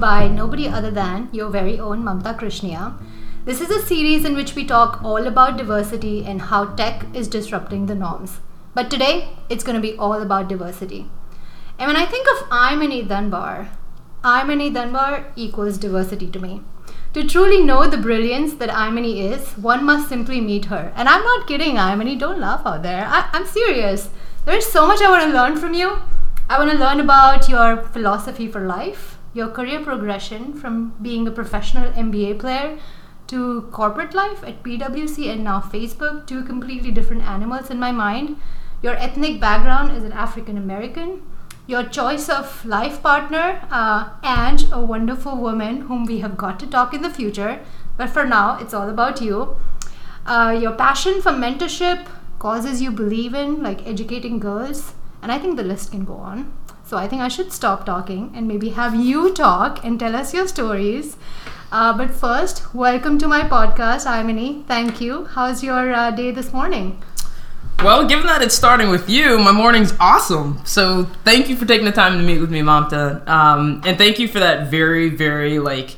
by nobody other than your very own Mamta Krishnia. This is a series in which we talk all about diversity and how tech is disrupting the norms. But today, it's going to be all about diversity. And when I think of Imani Dunbar, Imani Dunbar equals diversity to me. To truly know the brilliance that Imani is, one must simply meet her. And I'm not kidding, Imani, don't laugh out there. I, I'm serious. There is so much I want to learn from you. I want to learn about your philosophy for life, your career progression from being a professional NBA player to corporate life at PwC and now Facebook, two completely different animals in my mind. Your ethnic background as an African American, your choice of life partner, uh, and a wonderful woman whom we have got to talk in the future. But for now, it's all about you. Uh, your passion for mentorship, causes you believe in, like educating girls, and I think the list can go on. So I think I should stop talking and maybe have you talk and tell us your stories. Uh, but first, welcome to my podcast, Imani. Thank you. How's your uh, day this morning? Well, given that it's starting with you, my morning's awesome. So thank you for taking the time to meet with me, Mamta. Um, and thank you for that very, very like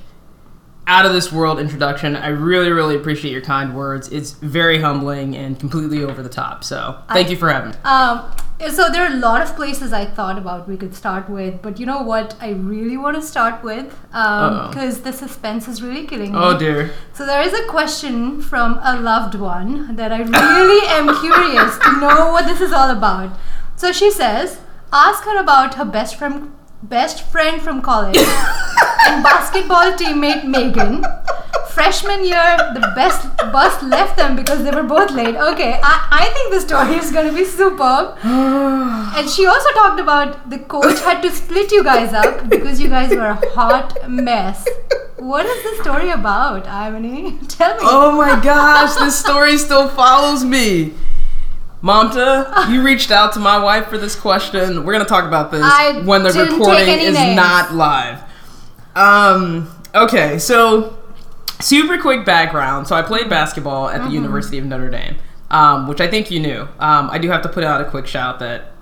out of this world introduction. I really, really appreciate your kind words. It's very humbling and completely over the top. So thank I, you for having me. Um, so there are a lot of places I thought about we could start with, but you know what? I really want to start with because um, the suspense is really killing me. Oh dear. So there is a question from a loved one that I really am curious to know what this is all about. So she says, ask her about her best friend best friend from college and basketball teammate Megan freshman year, the best bus left them because they were both late. Okay, I, I think the story is going to be superb. and she also talked about the coach had to split you guys up because you guys were a hot mess. What is the story about, Imani? Tell me. Oh my gosh, this story still follows me. Mamta, you reached out to my wife for this question. We're gonna talk about this I when the recording is names. not live. Um. Okay, so super quick background. So I played basketball at the mm-hmm. University of Notre Dame, um, which I think you knew. Um, I do have to put out a quick shout that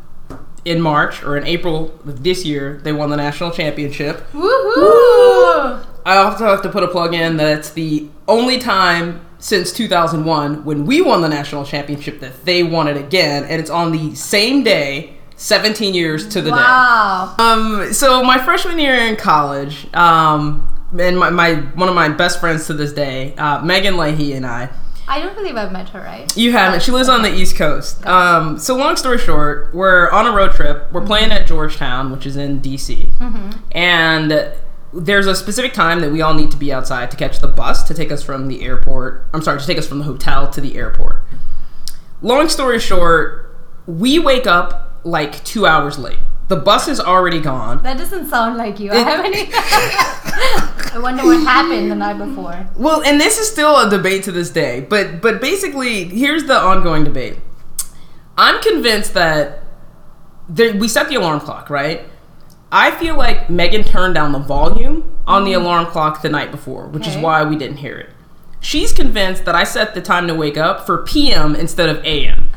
in March or in April of this year they won the national championship. Woohoo! I also have to put a plug in that it's the only time since 2001 when we won the national championship that they won it again, and it's on the same day. 17 years to the wow. day. Um, so my freshman year in college, um, and my, my one of my best friends to this day, uh, Megan Leahy and I. I don't believe I've met her, right? You haven't. She lives on the East Coast. Um, so long story short, we're on a road trip. We're mm-hmm. playing at Georgetown, which is in DC, mm-hmm. and there's a specific time that we all need to be outside to catch the bus to take us from the airport. I'm sorry, to take us from the hotel to the airport. Long story short, we wake up like two hours late. The bus is already gone. That doesn't sound like you. It, I have any. I wonder what happened the night before. Well, and this is still a debate to this day. But but basically, here's the ongoing debate. I'm convinced that there, we set the alarm clock, right? I feel like Megan turned down the volume on the mm-hmm. alarm clock the night before, which okay. is why we didn't hear it. She's convinced that I set the time to wake up for PM instead of AM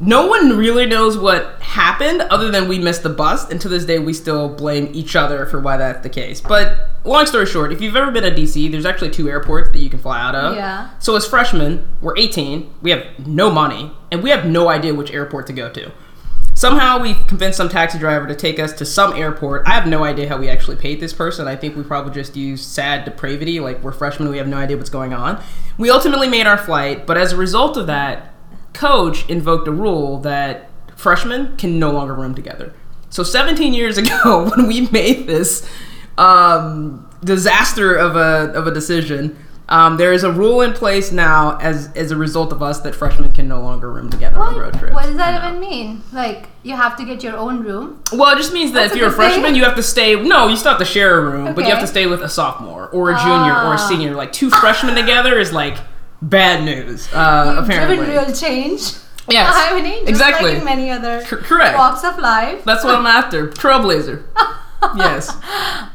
no one really knows what happened other than we missed the bus and to this day we still blame each other for why that's the case. But long story short if you've ever been to dc there's actually two airports that you can fly out of. Yeah. So as freshmen we're 18 we have no money and we have no idea which airport to go to. Somehow we convinced some taxi driver to take us to some airport. I have no idea how we actually paid this person. I think we probably just used sad depravity like we're freshmen we have no idea what's going on. We ultimately made our flight but as a result of that coach invoked a rule that freshmen can no longer room together. So 17 years ago, when we made this um, disaster of a of a decision, um, there is a rule in place now as as a result of us that freshmen can no longer room together what? on road trips. What does that even mean? Like you have to get your own room? Well, it just means that That's if you're a freshman, thing? you have to stay. No, you still have to share a room, okay. but you have to stay with a sophomore or a junior or a ah. senior. Like two freshmen together is like bad news. Uh, You've apparently, driven real change. Yes, I mean, exactly. Like in many other C- correct walks of life. That's what I'm after. Trailblazer. yes.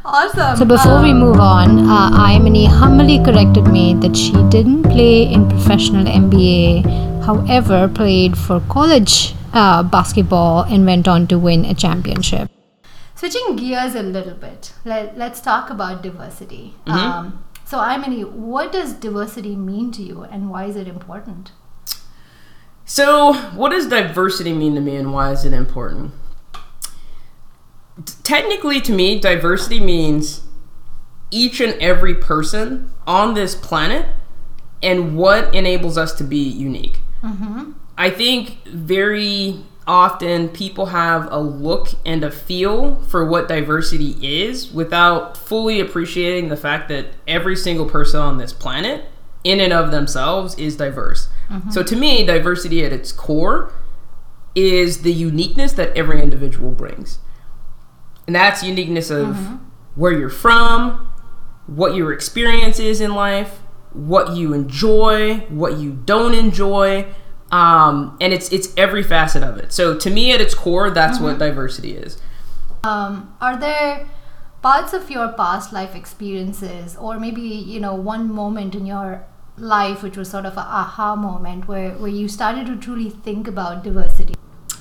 Awesome. So before we move on, uh, Imani humbly corrected me that she didn't play in professional NBA, however, played for college uh, basketball and went on to win a championship. Switching gears a little bit, let, let's talk about diversity. Mm-hmm. Um, so, Imani, what does diversity mean to you and why is it important? So, what does diversity mean to me and why is it important? Technically, to me, diversity means each and every person on this planet and what enables us to be unique. Mm-hmm. I think very often people have a look and a feel for what diversity is without fully appreciating the fact that every single person on this planet, in and of themselves, is diverse. Mm-hmm. So to me, diversity at its core is the uniqueness that every individual brings. And that's uniqueness of mm-hmm. where you're from, what your experience is in life, what you enjoy, what you don't enjoy, um, and it's it's every facet of it. So to me, at its core, that's what diversity is. Um, are there parts of your past life experiences, or maybe you know one moment in your life which was sort of a aha moment where where you started to truly think about diversity?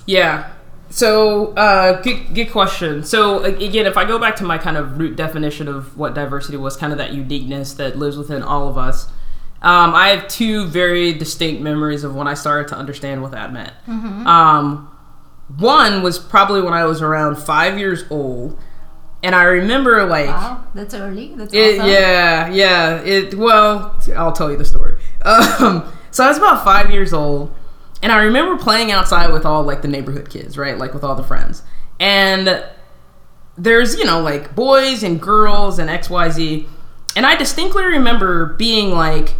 Yeah. So, uh, good, good question. So, again, if I go back to my kind of root definition of what diversity was, kind of that uniqueness that lives within all of us, um, I have two very distinct memories of when I started to understand what that meant. Um, one was probably when I was around five years old, and I remember like. Wow, that's early. That's It, awesome. yeah, yeah. It well, I'll tell you the story. Um, so I was about five years old, and I remember playing outside with all like the neighborhood kids, right? Like with all the friends. And there's you know like boys and girls and X Y Z, and I distinctly remember being like.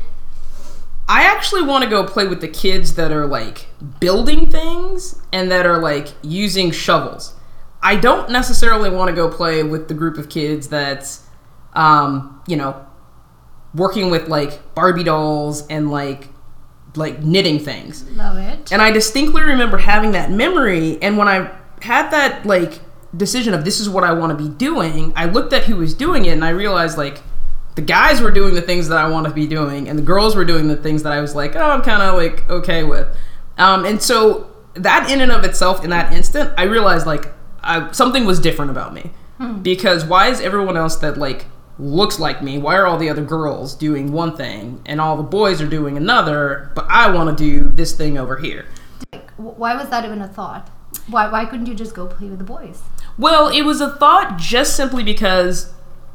I actually want to go play with the kids that are like building things and that are like using shovels. I don't necessarily want to go play with the group of kids that's, um, you know, working with like Barbie dolls and like like knitting things. Love it. And I distinctly remember having that memory. And when I had that like decision of this is what I want to be doing, I looked at who was doing it and I realized like the guys were doing the things that I want to be doing, and the girls were doing the things that I was like, oh, I'm kind of like okay with. Um, and so that in and of itself, in that instant, I realized like I, something was different about me because why is everyone else that like looks like me? Why are all the other girls doing one thing and all the boys are doing another, but I want to do this thing over here? Like, why was that even a thought? Why why couldn't you just go play with the boys? Well, it was a thought just simply because,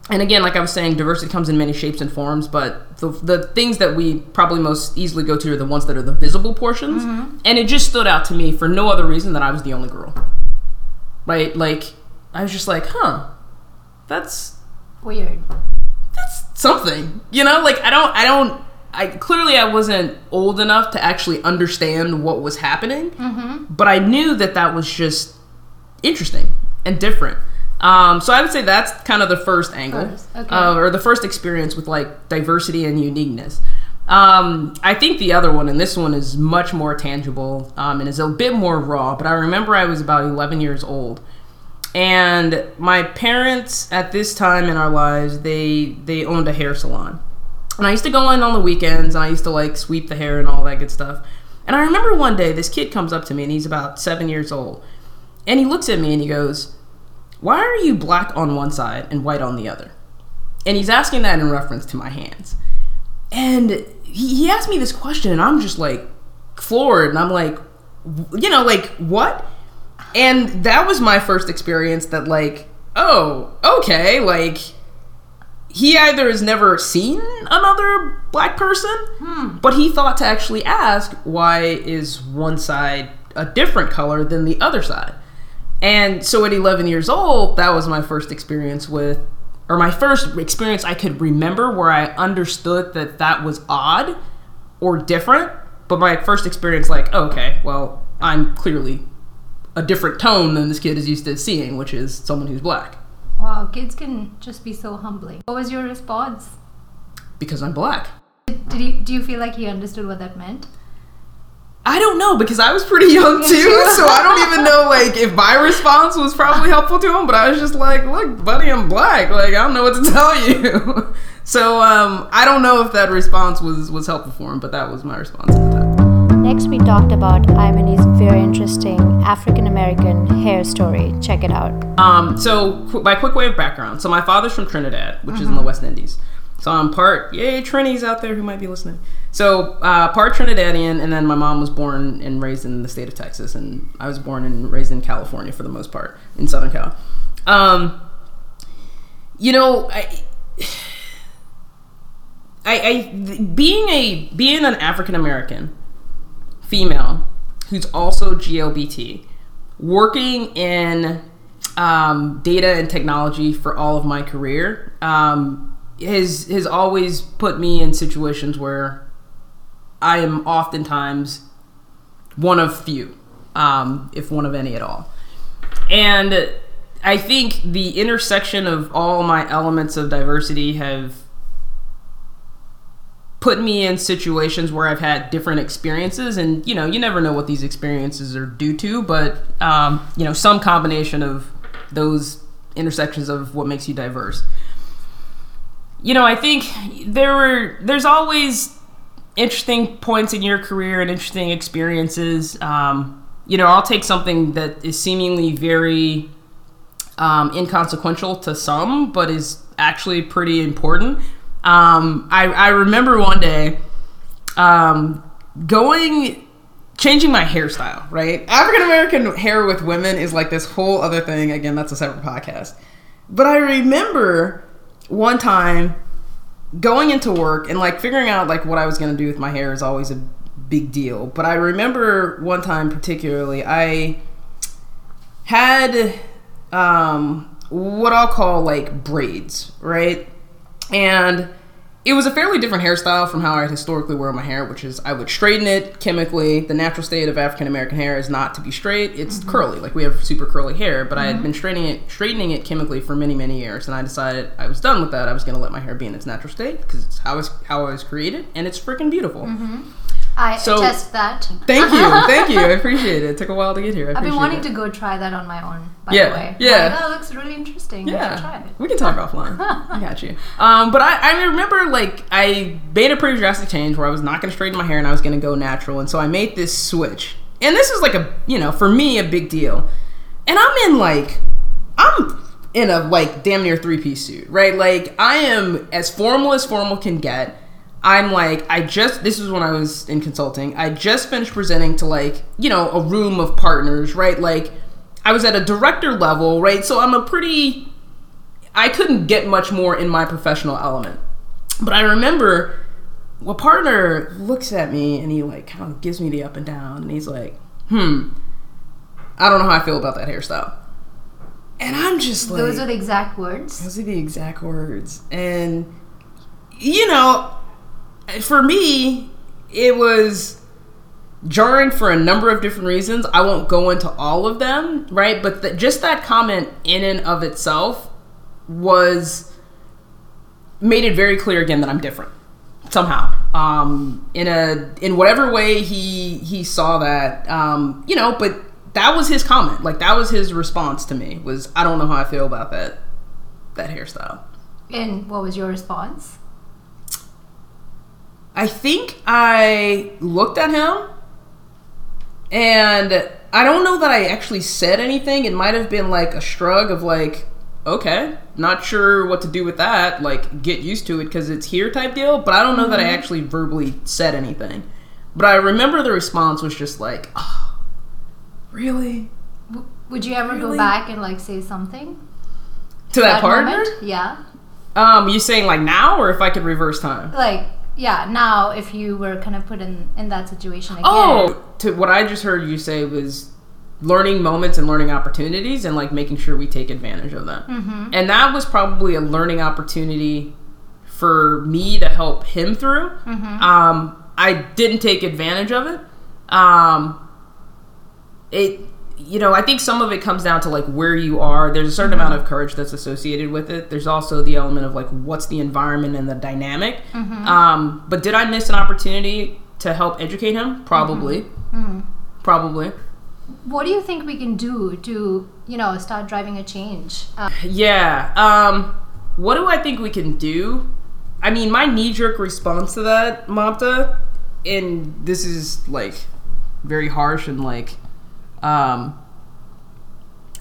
and again, like I was saying, diversity comes in many shapes and forms, but the, the things that we probably most easily go to are the ones that are the visible portions. Mm-hmm. And it just stood out to me for no other reason than I was the only girl. Right? Like, I was just like, huh, that's Weird. that's something you know like i don't i don't i clearly i wasn't old enough to actually understand what was happening mm-hmm. but i knew that that was just interesting and different um, so i would say that's kind of the first angle First, okay. uh, or the first experience with like diversity and uniqueness. Um, i think the other one and this one is much more tangible um, and is a bit more raw but i remember i was about 11 years old. And my parents at this time in our lives they they owned a hair salon. And i used to go in on the weekends and i used to like sweep the hair and all that good stuff. And i remember one day this kid comes up to me and he's about seven years old. And he looks at me and he goes why are you black on one side and white on the other? And he's asking that in reference to my hands. And he, he asked me this question and i'm just like floored and i'm like w- you know like what? And that was my first experience that like oh okay like he either has never seen another black person hmm. but he thought to actually ask why is one side a different color than the other side and so at 11 years old that was my first experience with or my first experience i could remember where i understood that that was odd or different but my first experience like oh, okay well i'm clearly a different tone than this kid is used to seeing, which is someone who's black. Wow, kids can just be so humbling. What was your response? Because I'm black. Did, did you do you feel like he understood what that meant? I don't know because I was pretty young too, so I don't even know like if my response was probably helpful to him. But I was just like, "Look, buddy, I'm black. Like I don't know what to tell you." so um, I don't know if that response was was helpful for him, but that was my response at the time. Next, we talked about Imani's very interesting African American hair story. Check it out. Um, so qu- by quick way of background, so my father's from Trinidad, which is in the West Indies. So I'm part yay Trinis out there who might be listening. So uh, part Trinidadian, and then my mom was born and raised in the state of Texas, and I was born and raised in California for the most part in Southern Cal. Um, you know, I, I, I being a being an African American female who's also GLBT, working in um, data and technology for all of my career um, has has always put me in situations where I am oftentimes one of few, um, if one of any at all. And I think the intersection of all my elements of diversity have put me in situations where I've had different experiences, and you know, you never know what these experiences are due to, but um, you know, some combination of those intersections of what makes you diverse. You know, I think there were there's always interesting points in your career and interesting experiences. Um, you know, I'll take something that is seemingly very um, inconsequential to some, but is actually pretty important. Um, I, I remember one day um, going, changing my hairstyle, right? African American hair with women is like this whole other thing. Again, that's a separate podcast. But I remember one time going into work and like figuring out like what I was going to do with my hair is always a big deal. But I remember one time particularly, I had um, what I'll call like braids, right? And it was a fairly different hairstyle from how I historically wear my hair, which is I would straighten it chemically. The natural state of African American hair is not to be straight; it's mm-hmm. curly. Like we have super curly hair, but I had mm-hmm. been straightening it, straightening it chemically for many, many years, and I decided I was done with that. I was going to let my hair be in its natural state because it's how it's how I was created, and it's freaking beautiful. Mm-hmm. I So- attest that. Thank you, thank you. I appreciate it. It took a while to get here. I I've been wanting it. to go try that on my own. By Yeah, the way, yeah. Like, that looks really interesting. Yeah, it. we can talk offline. I got you. Um, but I, I remember like I made a pretty drastic change where I was not going to straighten my hair and I was going to go natural, and so I made this switch. And this is like a you know for me a big deal. And I'm in like I'm in a like damn near three piece suit, right? Like I am as formal as formal can get. I'm like, I just, this is when I was in consulting. I just finished presenting to like, you know, a room of partners, right? Like, I was at a director level, right? So I'm a pretty, I couldn't get much more in my professional element. But I remember a partner looks at me and he like kind of gives me the up and down and he's like, hmm, I don't know how I feel about that hairstyle. And I'm just like, Those are the exact words. those are the exact words. And, you know, for me, it was jarring for a number of different reasons. I won't go into all of them, right? But th- just that comment in and of itself was made it very clear again that I'm different somehow. Um, in a in whatever way he he saw that, um, you know, but that was his comment. Like that was his response to me was I don't know how I feel about that that hairstyle. And what was your response? I think I looked at him and I don't know that I actually said anything. It might have been like a shrug of like, okay, not sure what to do with that. Like, get used to it because it's here type deal. But I don't know that I actually verbally said anything. But I remember the response was just like, oh, really? W- would you ever go back and like say something? To that, partner? moment? Yeah. Um, you saying like now or if I could reverse time? Like, yeah, now if you were kind of put in in that situation again. Oh, to what I just heard you say was learning moments and learning opportunities and like making sure we take advantage of them. Mm-hmm. And that was probably a learning opportunity for me to help him through. Mm-hmm. Um, I didn't take advantage of it. Um, it, you know, I think some of it comes down to like where you are. There's a certain amount of courage that's associated with it. There's also the element of like what's the environment and the dynamic. Um, but did I miss an opportunity to help educate him? Probably. Probably. What do you think we can do to, you know, start driving a change? Uh, Yeah. Um, what do I think we can do? I mean, my knee jerk response to that, Mamta, and this is like very harsh and like um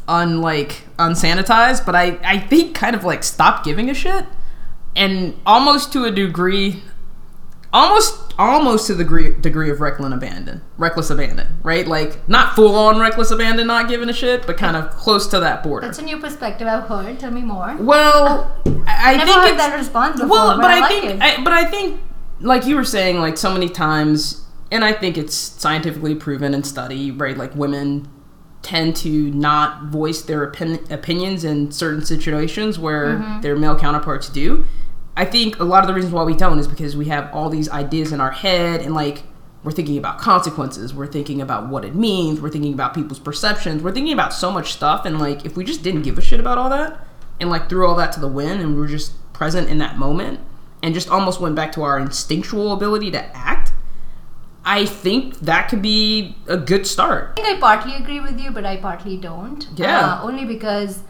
unlike unsanitized, but I I think kind of like stopped giving a shit and almost to a degree almost almost to the degree, degree of reckless abandon reckless abandon right like not full on reckless abandon not giving a shit but kind of close to that border That's a new perspective I've heard. Tell me more. well i, I Never think heard it's, that response before. well but, I, like think. I, but i think like you were saying like so many times and i think it's scientifically proven and study right? Like women tend to not voice their opin- opinions in certain situations where Mm-hmm. their male counterparts do. I think a lot of the reasons why we don't is because we have all these ideas in our head and like we're thinking about consequences we're thinking about what it means we're thinking about people's perceptions we're thinking about so much stuff. And like if we just didn't give a shit about all that and like threw all that to the wind and we were just present in that moment and just almost went back to our instinctual ability to act i think that could be a good start I think I partly agree with you, but I partly don't. Yeah. Uh, only because,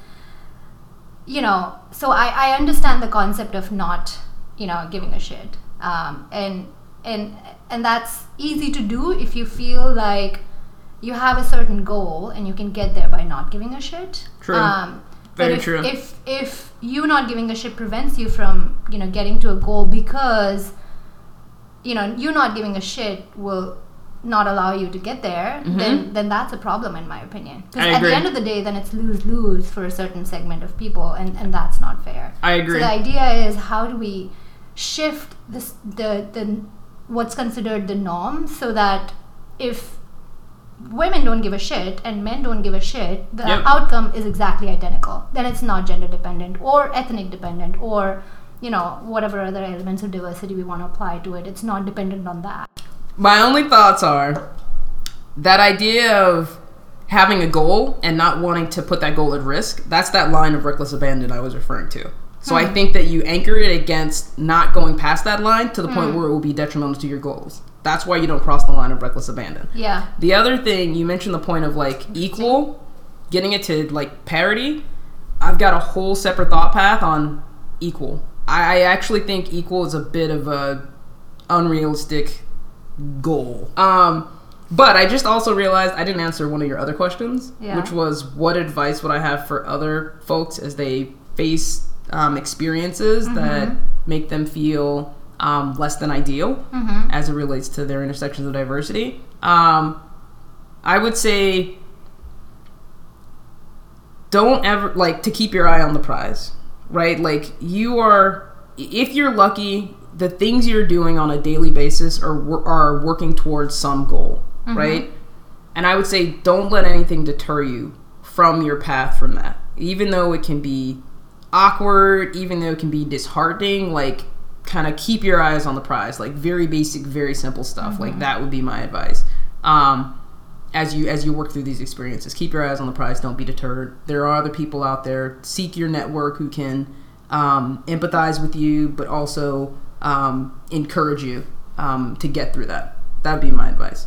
you know, so I, I understand the concept of not, you know, giving a shit. Um, and and and that's easy to do if you feel like you have a certain goal and you can get there by not giving a shit. True. Um, Very but if, true. If if you not giving a shit prevents you from you know getting to a goal because you know you not giving a shit will not allow you to get there then then that's a problem in my opinion because Mm-hmm. At the end of the day then it's lose lose for a certain segment of people and and that's not fair I agree. so the idea is how do we shift this the the what's considered the norm so that if women don't give a shit and men don't give a shit, the Yep. outcome is exactly identical. Then it's not gender dependent or ethnic dependent or you know whatever other elements of diversity we want to apply to it. It's not dependent on that. my only thoughts are that idea of having a goal and not wanting to put that goal at risk that's that line of reckless abandon i was referring to. So i hmm. think that you anchor it against not going past that line to the point hmm. where it will be detrimental to your goals. That's why you don't cross the line of reckless abandon. Yeah. the other thing you mentioned the point of like equal getting it to like parity. I've got a whole separate thought path on equal i, I actually think equal is a bit of a unrealistic goal. Um but i just also realized i didn't answer one of your other questions Yeah. which was what advice would i have for other folks as they face um, experiences that make them feel um, less than ideal as it relates to their intersections of diversity. Um, i would say don't ever like to keep your eye on the prize right? Like you are if you're lucky the things you're doing on a daily basis are are working towards some goal right? And i would say don't let anything deter you from your path from that. Even though it can be awkward even though it can be disheartening like kind of keep your eyes on the prize like very basic very simple stuff. Like that would be my advice. Um as you as you work through these experiences keep your eyes on the prize don't be deterred. There are other people out there. Seek your network who can um, empathize with you but also um, encourage you um, to get through that. That would be my advice.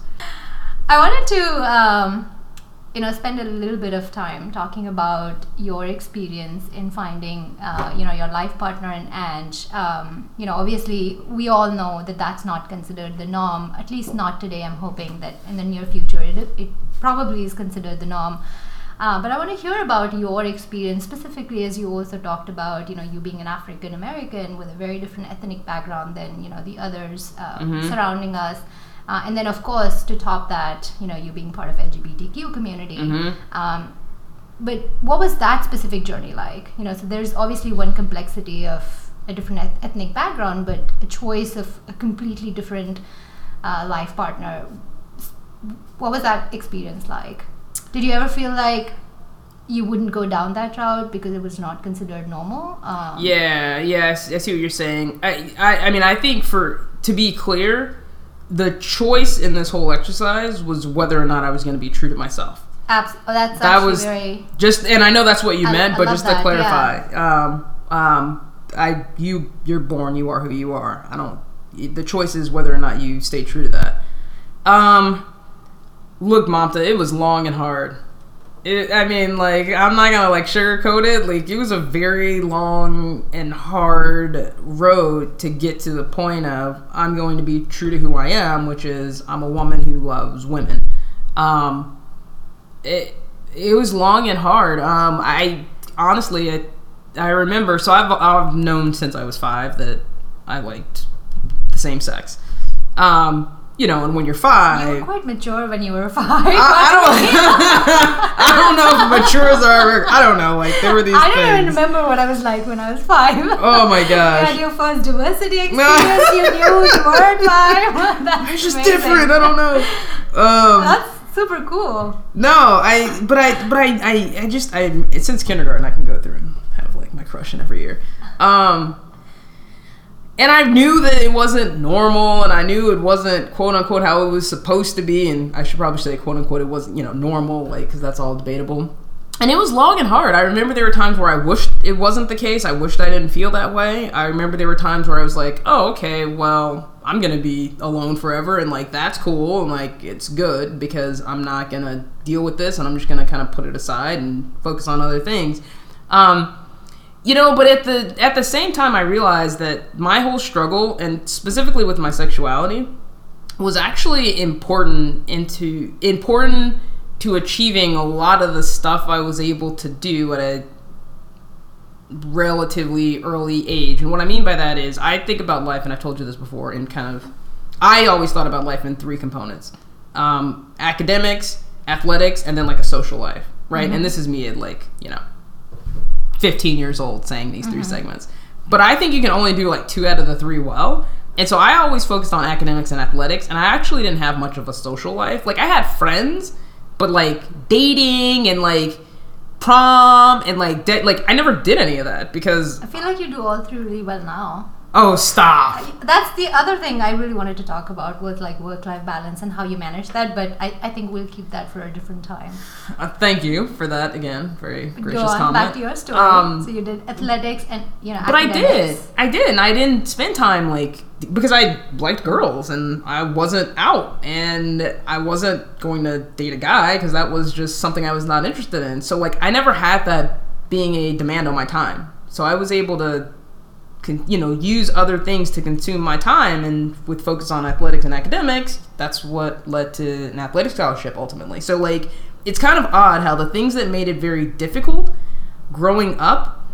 I wanted to, um, you know, spend a little bit of time talking about your experience in finding, uh, you know, your life partner in Ange. Um, you know, obviously, we all know that that's not considered the norm. At least not today. I'm hoping that in the near future, it it probably is considered the norm. Uh, but I want to hear about your experience specifically, as you also talked about, you know, you being an African American with a very different ethnic background than you know the others uh, surrounding us. Uh, and then, of course, to top that, you know, you being part of LGBTQ community. Um, but what was that specific journey like? You know, so there's obviously one complexity of a different eth- ethnic background, but a choice of a completely different uh, life partner. What was that experience like? Did you ever feel like you wouldn't go down that route because it was not considered normal? Um, Yeah, yeah, I see what you're saying. I, I, I mean, I think for to be clear, the choice in this whole exercise was whether or not I was going to be true to myself. abs- oh, that's That was very just, and I know that's what you I- meant, I but just that, to clarify, um, um, I, you, you're born, you are who you are. I don't. The choice is whether or not you stay true to that. Um, look, Mamta, it was long and hard. It, I mean, like, I'm not gonna like sugarcoat it. Like, it was a very long and hard road to get to the point of I'm going to be true to who I am, which is I'm a woman who loves women. Um, it it was long and hard. Um, I honestly, I, I remember. So I've I've known since I was five that I liked the same sex. Um, you know, and when you're five, You were quite mature when you were five. I, I don't. I don't know if mature are. our. I don't know. Like there were these. I don't even remember what I was like when I was five. Oh my You gosh. had your first diversity experience. you knew you weren't five. That's It's just amazing. different. I don't know. Um, That's super cool. no, I. But I. But I. I. I just. I. Since kindergarten, I can go through and have like my crush in every year. Um. And I knew that it wasn't normal, and I knew it wasn't quote unquote how it was supposed to be, and I should probably say quote unquote it wasn't you know normal, like because that's all debatable. And it was long and hard. I remember there were times where I wished it wasn't the case. I wished I didn't feel that way. I remember there were times where I was like, oh, okay, well, I'm to be alone forever. And like, that's cool. And like, it's good because I'm not to deal with this and I'm just to kind of put it aside and focus on other things. Um, you know, but at the at the same time, I realized that my whole struggle, and specifically with my sexuality, was actually important into important to achieving a lot of the stuff I was able to do at a relatively early age. And what I mean by that is I think about life, and I've told you this before, in kind of I always thought about life in three components: um, academics, athletics, and then like a social life, right? And this is me at like you know 15 years old saying these 3 mm-hmm. segments. But I think you can only do like two out of the three well. And so I always focused on academics and athletics, and I actually didn't have much of a social life. Like I had friends, but like dating and like prom and like de- like I never did any of that because I feel like you do all three really well now. Oh stop. That's the other thing I really wanted to talk about with like work life balance and how you manage that, but I, I think we'll keep that for a different time. Uh, thank you for that again. Very gracious Go on, comment. back to your story. Um, so you did athletics and you know But I did. I did. And I didn't spend time like because I liked girls and I wasn't out and I wasn't going to date a guy because that was just something I was not interested in. So like I never had that being a demand on my time. So I was able to con- you know use other things to consume my time and with focus on athletics and academics that's what led to an athletic scholarship ultimately. So like it's kind of odd how the things that made it very difficult growing up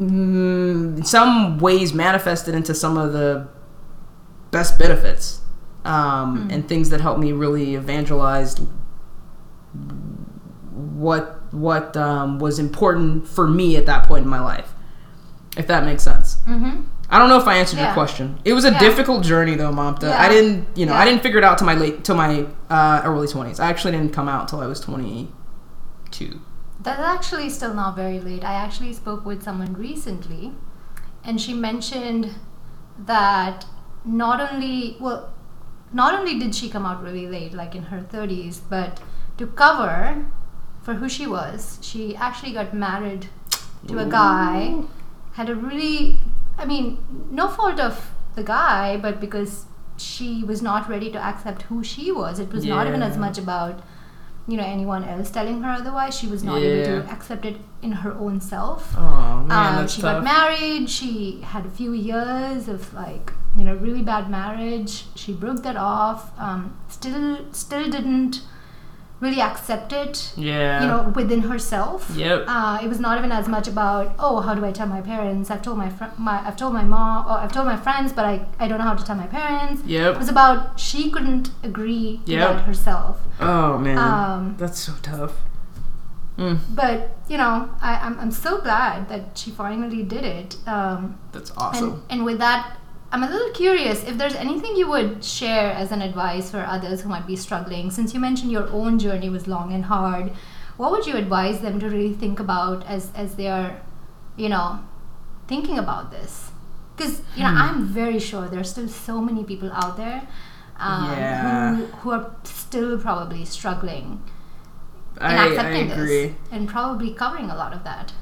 mm, in some ways manifested into some of the best benefits um, and things that helped me really evangelize what what um, was important for me at that point in my life if that makes sense Mm-hmm. I don't know if I answered your question. It was a Yeah. difficult journey though, Mamta. Yeah. I didn't, you know, I didn't figure it out till my late, till my uh, early twenties. I actually didn't come out till I was twenty two. That's actually still not very late. I actually spoke with someone recently, and she mentioned that not only well, not only did she come out really late, like in her thirties, but to cover for who she was, she actually got married to a guy, had a really, I mean, no fault of the guy, but because she was not ready to accept who she was, it was not even as much about you know anyone else telling her otherwise. She was not able Yeah. to accept it in her own self. Oh man, um, she tough. got married. She had a few years of like you know really bad marriage. She broke that off. Um, still still didn't really accept it yeah, you know within herself Yep. uh, it was not even as much about oh how do i tell my parents i've told my, fr- my i've told my mom or i've told my friends but i, I don't know how to tell my parents Yep. it was about she couldn't agree to Yep. that herself oh man, um, that's so tough. Mm, but you know I, I'm, I'm so glad that she finally did it um, that's awesome. and, and with that i'm a little curious if there's anything you would share as an advice for others who might be struggling since you mentioned your own journey was long and hard what would you advise them to really think about as as they are you know thinking about this because you know Hmm. i'm very sure there's still so many people out there um, Yeah. who, who are still probably struggling in I, I accepting agree. this and probably covering a lot of that.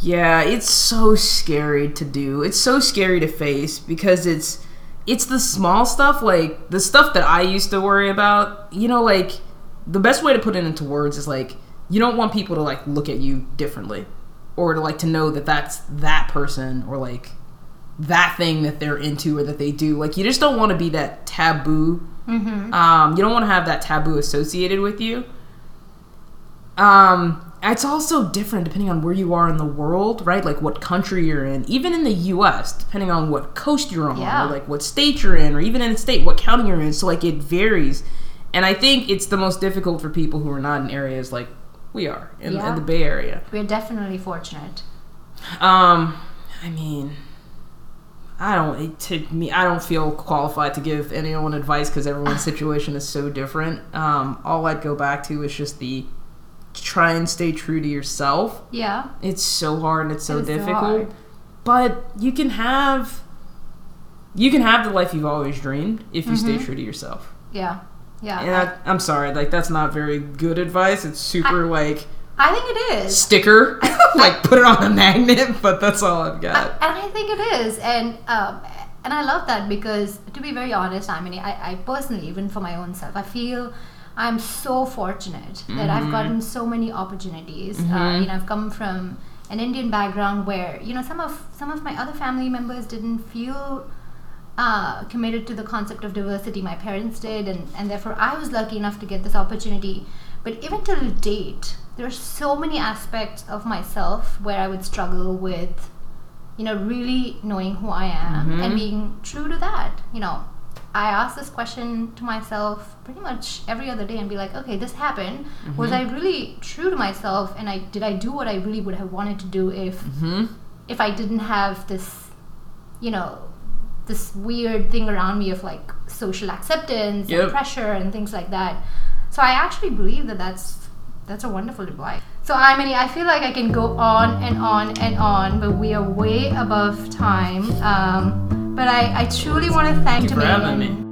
Yeah, it's so scary to do. It's so scary to face because it's it's the small stuff like the stuff that I used to worry about. You know, like the best way to put it into words is like you don't want people to like look at you differently or to like to know that that's that person or like that thing that they're into or that they do. Like you just don't want to be that taboo Mm-hmm. Um, you don't want to have that taboo associated with you. Um, it's also different depending on where you are in the world, right? Like what country you're in. Even in the U.S., depending on what coast you're on, Yeah. or like what state you're in, or even in the state, what county you're in. So like it varies, and I think it's the most difficult for people who are not in areas like we are in, Yeah. in the Bay Area. We're definitely fortunate. Um, I mean, I don't. To me, I don't feel qualified to give anyone advice because everyone's situation is so different. Um, all I'd go back to is just the try and stay true to yourself. Yeah. It's so hard and it's so It difficult, hard. but you can have you can have the life you've always dreamed if you Mm-hmm. stay true to yourself. Yeah. Yeah. And I, I'm sorry, like that's not very good advice. It's super like I think it is. sticker, like put it on a magnet. But that's all I've got. and I think it is, and um, and I love that because to be very honest, I mean, I, I personally, even for my own self, I feel I'm so fortunate that I've gotten so many opportunities. Uh, you know, I've come from an Indian background where you know some of some of my other family members didn't feel uh, committed to the concept of diversity. My parents did, and, and therefore I was lucky enough to get this opportunity. But even till date, there are so many aspects of myself where I would struggle with, you know, really knowing who I am and being true to that. You know, I ask this question to myself pretty much every other day and be like, okay, this happened. Was I really true to myself? And I did I do what I really would have wanted to do if if I didn't have this, you know, this weird thing around me of like social acceptance Yep. and pressure and things like that. So I actually believe that that's that's a wonderful advice. So I mean, I feel like I can go on and on and on, but we are way above time. Um, but I, I truly want to thank Thank you for having me.